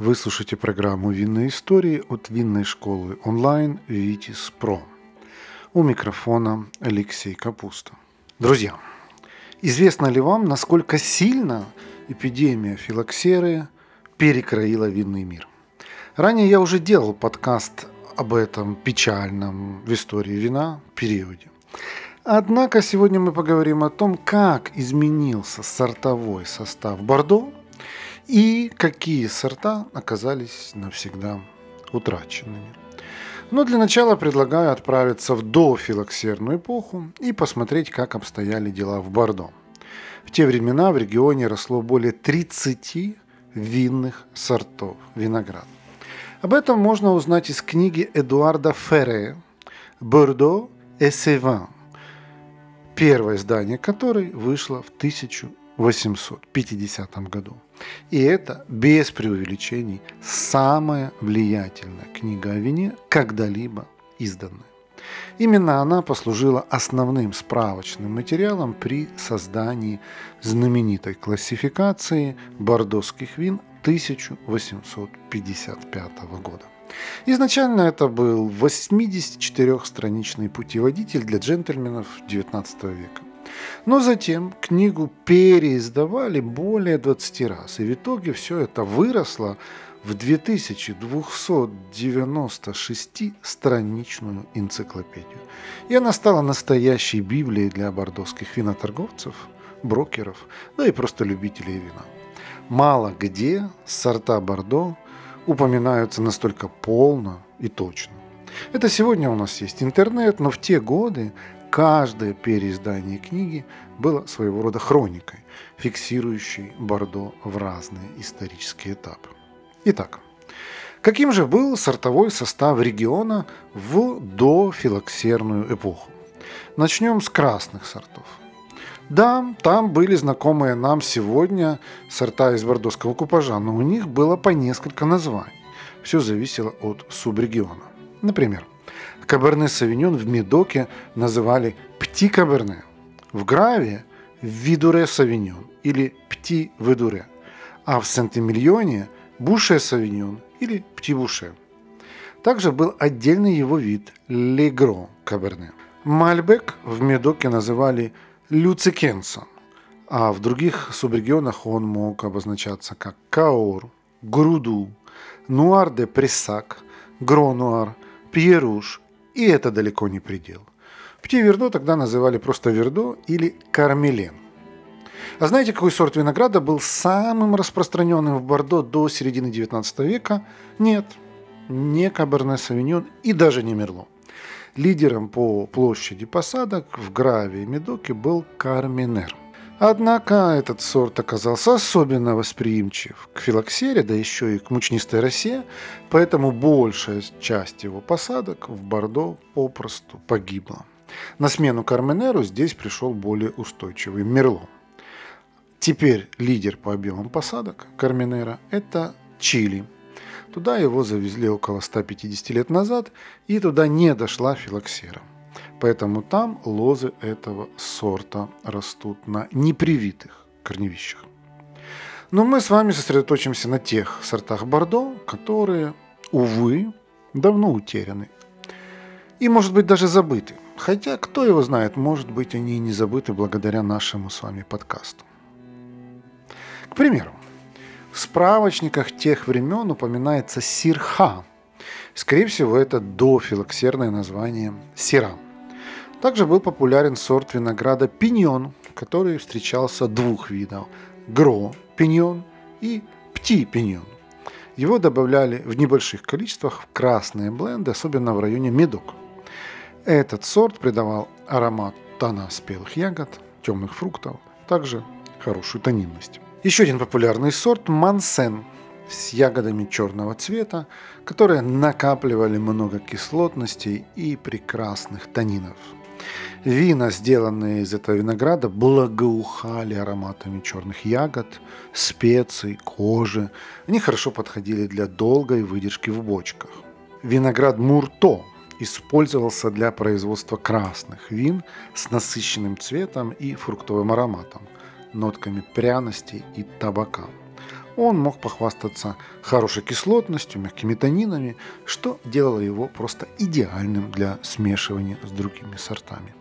Вы слушаете программу «Винные истории» от винной школы онлайн «Витис Про». У микрофона Алексей Капуста. Друзья, известно ли вам, насколько сильно эпидемия филоксеры перекроила винный мир? Ранее я уже делал подкаст об этом печальном в истории вина периоде. Однако сегодня мы поговорим о том, как изменился сортовой состав Бордо и какие сорта оказались навсегда утраченными. Но для начала предлагаю отправиться в дофилоксерную эпоху и посмотреть, как обстояли дела в Бордо. В те времена в регионе росло более 30 винных сортов винограда. Об этом можно узнать из книги Эдуарда Ферре «Бордо и Севан», первое издание которой вышло в 1850 году. И это, без преувеличений, самая влиятельная книга о вине, когда-либо изданная. Именно она послужила основным справочным материалом при создании знаменитой классификации бордоских вин 1855 года. Изначально это был 84-страничный путеводитель для джентльменов XIX века. Но затем книгу переиздавали более 20 раз, и в итоге все это выросло в 2296-страничную энциклопедию. И она стала настоящей Библией для бордовских виноторговцев, брокеров, да и просто любителей вина. Мало где сорта Бордо упоминаются настолько полно и точно. Это сегодня у нас есть интернет, но в те годы каждое переиздание книги было своего рода хроникой, фиксирующей Бордо в разные исторические этапы. Итак, каким же был сортовой состав региона в дофилоксерную эпоху? Начнем с красных сортов. Да, там были знакомые нам сегодня сорта из бордоского купажа, но у них было по несколько названий. Все зависело от субрегиона. Например, Каберне Савиньон в Медоке называли Пти Каберне, в Граве – Видуре Савиньон или Пти Ведуре, а в Сент-Эмильоне – Буше Савиньон или Пти Буше. Также был отдельный его вид – Легро Каберне. Мальбек в Медоке называли Люцикенсон, а в других субрегионах он мог обозначаться как Каор, Груду, Нуар де Прессак, Гронуар, Пьеруш и это далеко не предел. Пти Вердо тогда называли просто Вердо или Кармелен. А знаете, какой сорт винограда был самым распространенным в Бордо до середины 19 века? Нет, не Каберне Савиньон и даже не Мерло. Лидером по площади посадок в Граве и Медоке был Карминер. Однако этот сорт оказался особенно восприимчив к филоксере, да еще и к мучнистой росе, поэтому большая часть его посадок в Бордо попросту погибла. На смену Карменеру здесь пришел более устойчивый Мерло. Теперь лидер по объемам посадок Карменера – это Чили. Туда его завезли около 150 лет назад, и туда не дошла филоксера. Поэтому там лозы этого сорта растут на непривитых корневищах. Но мы с вами сосредоточимся на тех сортах Бордо, которые, увы, давно утеряны. И, может быть, даже забыты. Хотя, кто его знает, может быть, они и не забыты благодаря нашему с вами подкасту. К примеру, в справочниках тех времен упоминается сирха. Скорее всего, это дофилоксерное название сира. Также был популярен сорт винограда пиньон, который встречался двух видов – гро пиньон и пти пиньон. Его добавляли в небольших количествах в красные бленды, особенно в районе медок. Этот сорт придавал аромат тона спелых ягод, темных фруктов, также хорошую тонинность. Еще один популярный сорт – мансен с ягодами черного цвета, которые накапливали много кислотностей и прекрасных тонинов – Вина, сделанные из этого винограда, благоухали ароматами черных ягод, специй, кожи. Они хорошо подходили для долгой выдержки в бочках. Виноград Мурто использовался для производства красных вин с насыщенным цветом и фруктовым ароматом, нотками пряностей и табака. Он мог похвастаться хорошей кислотностью, мягкими тонинами, что делало его просто идеальным для смешивания с другими сортами.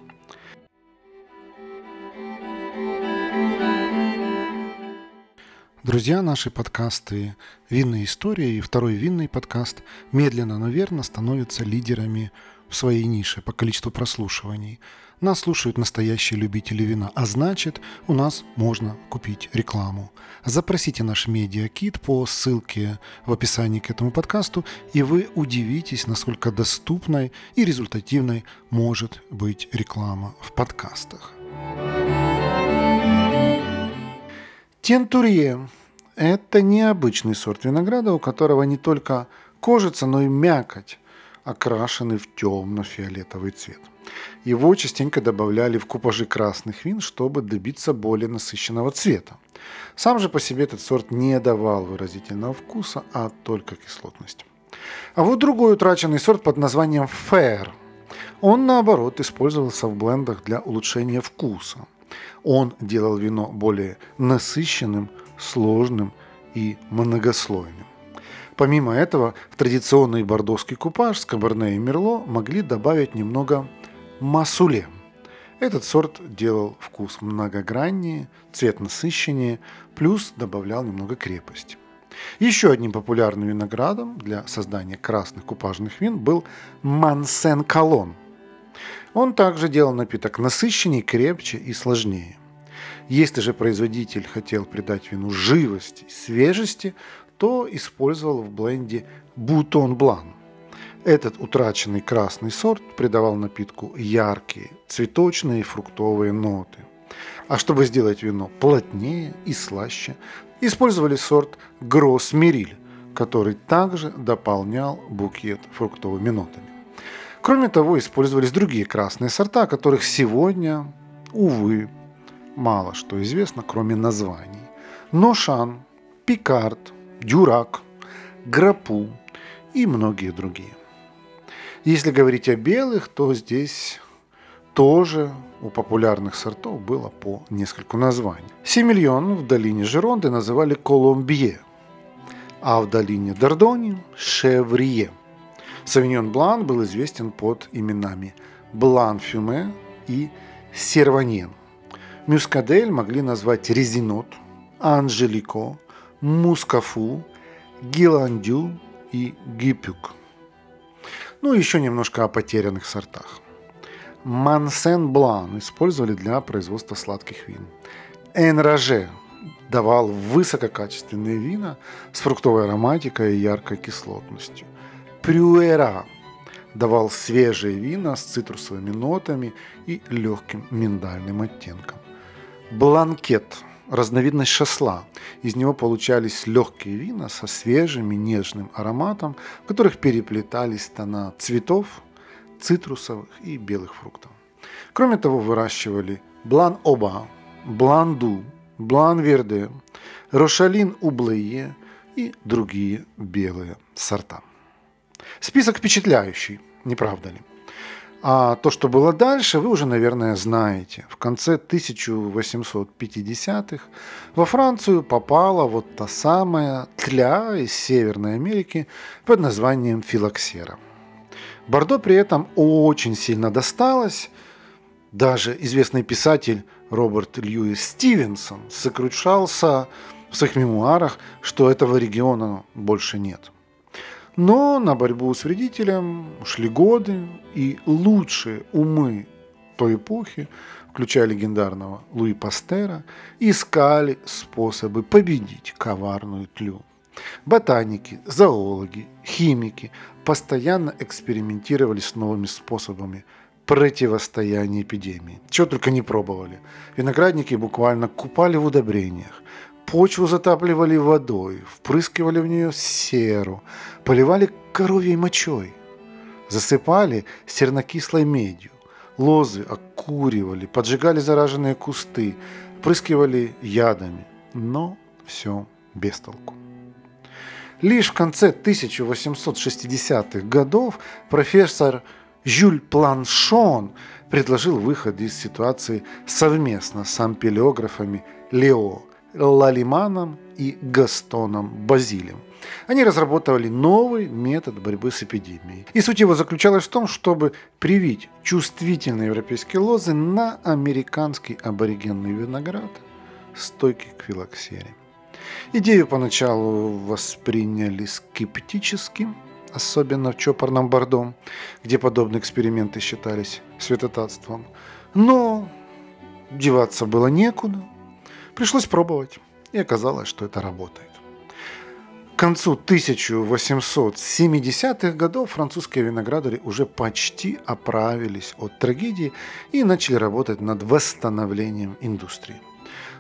Друзья, наши подкасты «Винные истории» и второй винный подкаст медленно, но верно становятся лидерами в своей нише по количеству прослушиваний. Нас слушают настоящие любители вина, а значит, у нас можно купить рекламу. Запросите наш медиакит по ссылке в описании к этому подкасту, и вы удивитесь, насколько доступной и результативной может быть реклама в подкастах. Тентурье это необычный сорт винограда, у которого не только кожица, но и мякоть окрашены в темно-фиолетовый цвет. Его частенько добавляли в купажи красных вин, чтобы добиться более насыщенного цвета. Сам же по себе этот сорт не давал выразительного вкуса, а только кислотность. А вот другой утраченный сорт под названием Fair. Он, наоборот, использовался в блендах для улучшения вкуса. Он делал вино более насыщенным, сложным и многослойным. Помимо этого, в традиционный бордоский купаж с кабарне и мерло могли добавить немного масуле. Этот сорт делал вкус многограннее, цвет насыщеннее, плюс добавлял немного крепости. Еще одним популярным виноградом для создания красных купажных вин был Мансен Колон. Он также делал напиток насыщеннее, крепче и сложнее. Если же производитель хотел придать вину живости, свежести, то использовал в бленде бутон блан. Этот утраченный красный сорт придавал напитку яркие, цветочные и фруктовые ноты. А чтобы сделать вино плотнее и слаще, использовали сорт Гросс Мериль, который также дополнял букет фруктовыми нотами. Кроме того, использовались другие красные сорта, о которых сегодня, увы, мало что известно, кроме названий. Ношан, Пикард, Дюрак, Грапу и многие другие. Если говорить о белых, то здесь тоже у популярных сортов было по нескольку названий. Семильон в долине Жеронды называли Коломбье, а в долине Дордони – Шеврие. Савиньон Блан был известен под именами Блан Фюме и Серваньен. Мюскадель могли назвать резинот, анжелико, мускафу, гиландю и гипюк. Ну, еще немножко о потерянных сортах. Мансен Блан использовали для производства сладких вин. Энраже давал высококачественные вина с фруктовой ароматикой и яркой кислотностью. Прюэра давал свежие вина с цитрусовыми нотами и легким миндальным оттенком. Бланкет – разновидность шасла. Из него получались легкие вина со свежим и нежным ароматом, в которых переплетались тона цветов, цитрусовых и белых фруктов. Кроме того, выращивали блан-оба, блан-ду, блан-верде, рошалин-ублее и другие белые сорта. Список впечатляющий, не правда ли? А то, что было дальше, вы уже, наверное, знаете. В конце 1850-х во Францию попала вот та самая тля из Северной Америки под названием филоксера. Бордо при этом очень сильно досталось. Даже известный писатель Роберт Льюис Стивенсон сокрушался в своих мемуарах, что этого региона больше нет – но на борьбу с вредителем шли годы, и лучшие умы той эпохи, включая легендарного Луи Пастера, искали способы победить коварную тлю. Ботаники, зоологи, химики постоянно экспериментировали с новыми способами противостояния эпидемии. Чего только не пробовали. Виноградники буквально купали в удобрениях, Почву затапливали водой, впрыскивали в нее серу, поливали коровьей мочой, засыпали сернокислой медью, лозы окуривали, поджигали зараженные кусты, впрыскивали ядами, но все без толку. Лишь в конце 1860-х годов профессор Жюль Планшон предложил выход из ситуации совместно с ампелиографами Лео Лалиманом и Гастоном Базилем. Они разработали новый метод борьбы с эпидемией. И суть его заключалась в том, чтобы привить чувствительные европейские лозы на американский аборигенный виноград, стойкий к филоксере. Идею поначалу восприняли скептически, особенно в чопорном Бордо, где подобные эксперименты считались святотатством. Но деваться было некуда. Пришлось пробовать, и оказалось, что это работает. К концу 1870-х годов французские виноградари уже почти оправились от трагедии и начали работать над восстановлением индустрии.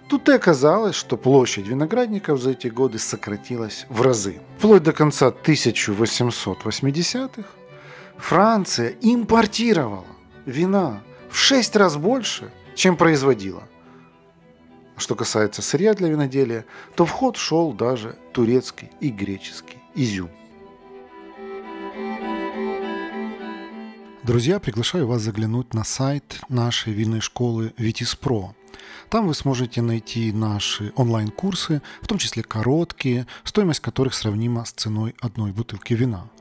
Тут и оказалось, что площадь виноградников за эти годы сократилась в разы. Вплоть до конца 1880-х Франция импортировала вина в 6 раз больше, чем производила. Что касается сырья для виноделия, то в ход шел даже турецкий и греческий изюм. Друзья, приглашаю вас заглянуть на сайт нашей винной школы Витиспро. Там вы сможете найти наши онлайн-курсы, в том числе короткие, стоимость которых сравнима с ценой одной бутылки вина.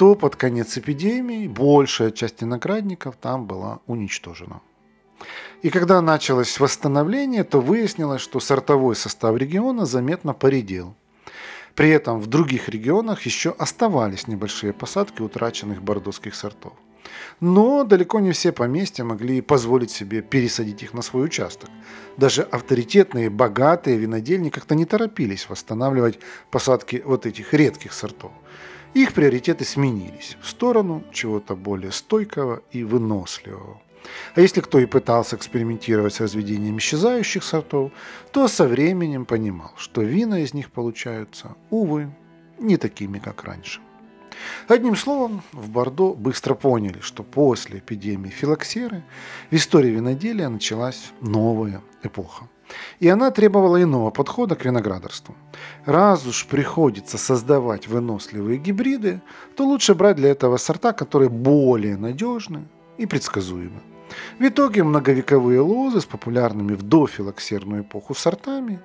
то под конец эпидемии большая часть виноградников там была уничтожена. И когда началось восстановление, то выяснилось, что сортовой состав региона заметно поредел. При этом в других регионах еще оставались небольшие посадки утраченных бордоских сортов. Но далеко не все поместья могли позволить себе пересадить их на свой участок. Даже авторитетные, богатые винодельни как-то не торопились восстанавливать посадки вот этих редких сортов. Их приоритеты сменились в сторону чего-то более стойкого и выносливого. А если кто и пытался экспериментировать с разведением исчезающих сортов, то со временем понимал, что вина из них получаются, увы, не такими, как раньше. Одним словом, в Бордо быстро поняли, что после эпидемии филоксеры в истории виноделия началась новая эпоха. И она требовала иного подхода к виноградарству. Раз уж приходится создавать выносливые гибриды, то лучше брать для этого сорта, которые более надежны и предсказуемы. В итоге многовековые лозы с популярными в дофилоксерную эпоху сортами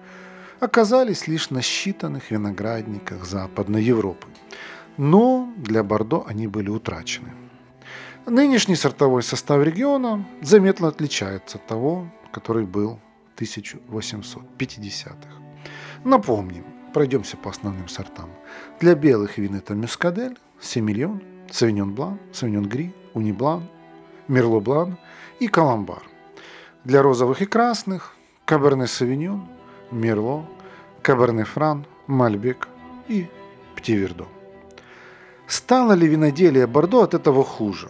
оказались лишь на считанных виноградниках Западной Европы но для Бордо они были утрачены. Нынешний сортовой состав региона заметно отличается от того, который был 1850-х. Напомним, пройдемся по основным сортам. Для белых вин это Мюскадель, Семильон, Савиньон Блан, Савиньон Гри, Униблан, Мерло Блан и Каламбар. Для розовых и красных Каберне Савиньон, Мерло, Каберне Фран, Мальбек и Птивердо. Стало ли виноделие Бордо от этого хуже?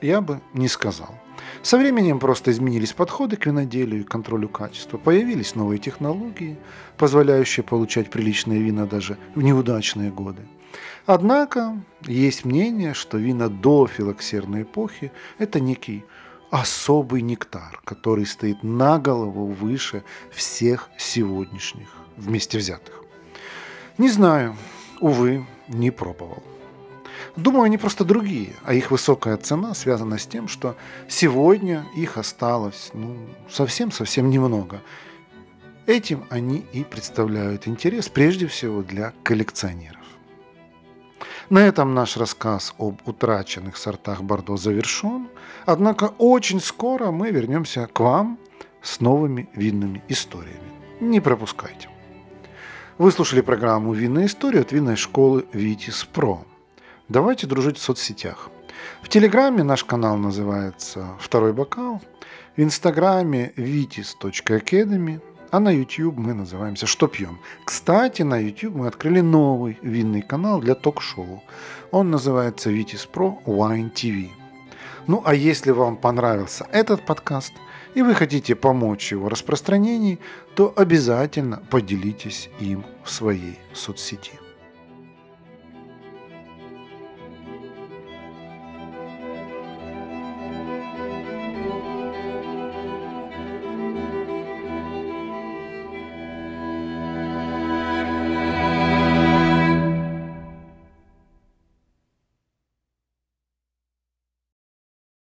Я бы не сказал. Со временем просто изменились подходы к виноделию и контролю качества. Появились новые технологии, позволяющие получать приличные вина даже в неудачные годы. Однако есть мнение, что вина до филоксерной эпохи – это некий особый нектар, который стоит на голову выше всех сегодняшних вместе взятых. Не знаю, увы, не пробовал. Думаю, они просто другие, а их высокая цена связана с тем, что сегодня их осталось ну, совсем-совсем немного. Этим они и представляют интерес прежде всего для коллекционеров. На этом наш рассказ об утраченных сортах Бордо завершен, однако очень скоро мы вернемся к вам с новыми винными историями. Не пропускайте. Вы слушали программу «Винная история» от винной школы «Витис Про». Давайте дружить в соцсетях. В Телеграме наш канал называется «Второй бокал», в Инстаграме vitis.academy, а на YouTube мы называемся «Что пьем?». Кстати, на YouTube мы открыли новый винный канал для ток-шоу. Он называется Vitis Pro Wine TV. Ну а если вам понравился этот подкаст и вы хотите помочь его распространении, то обязательно поделитесь им в своей соцсети.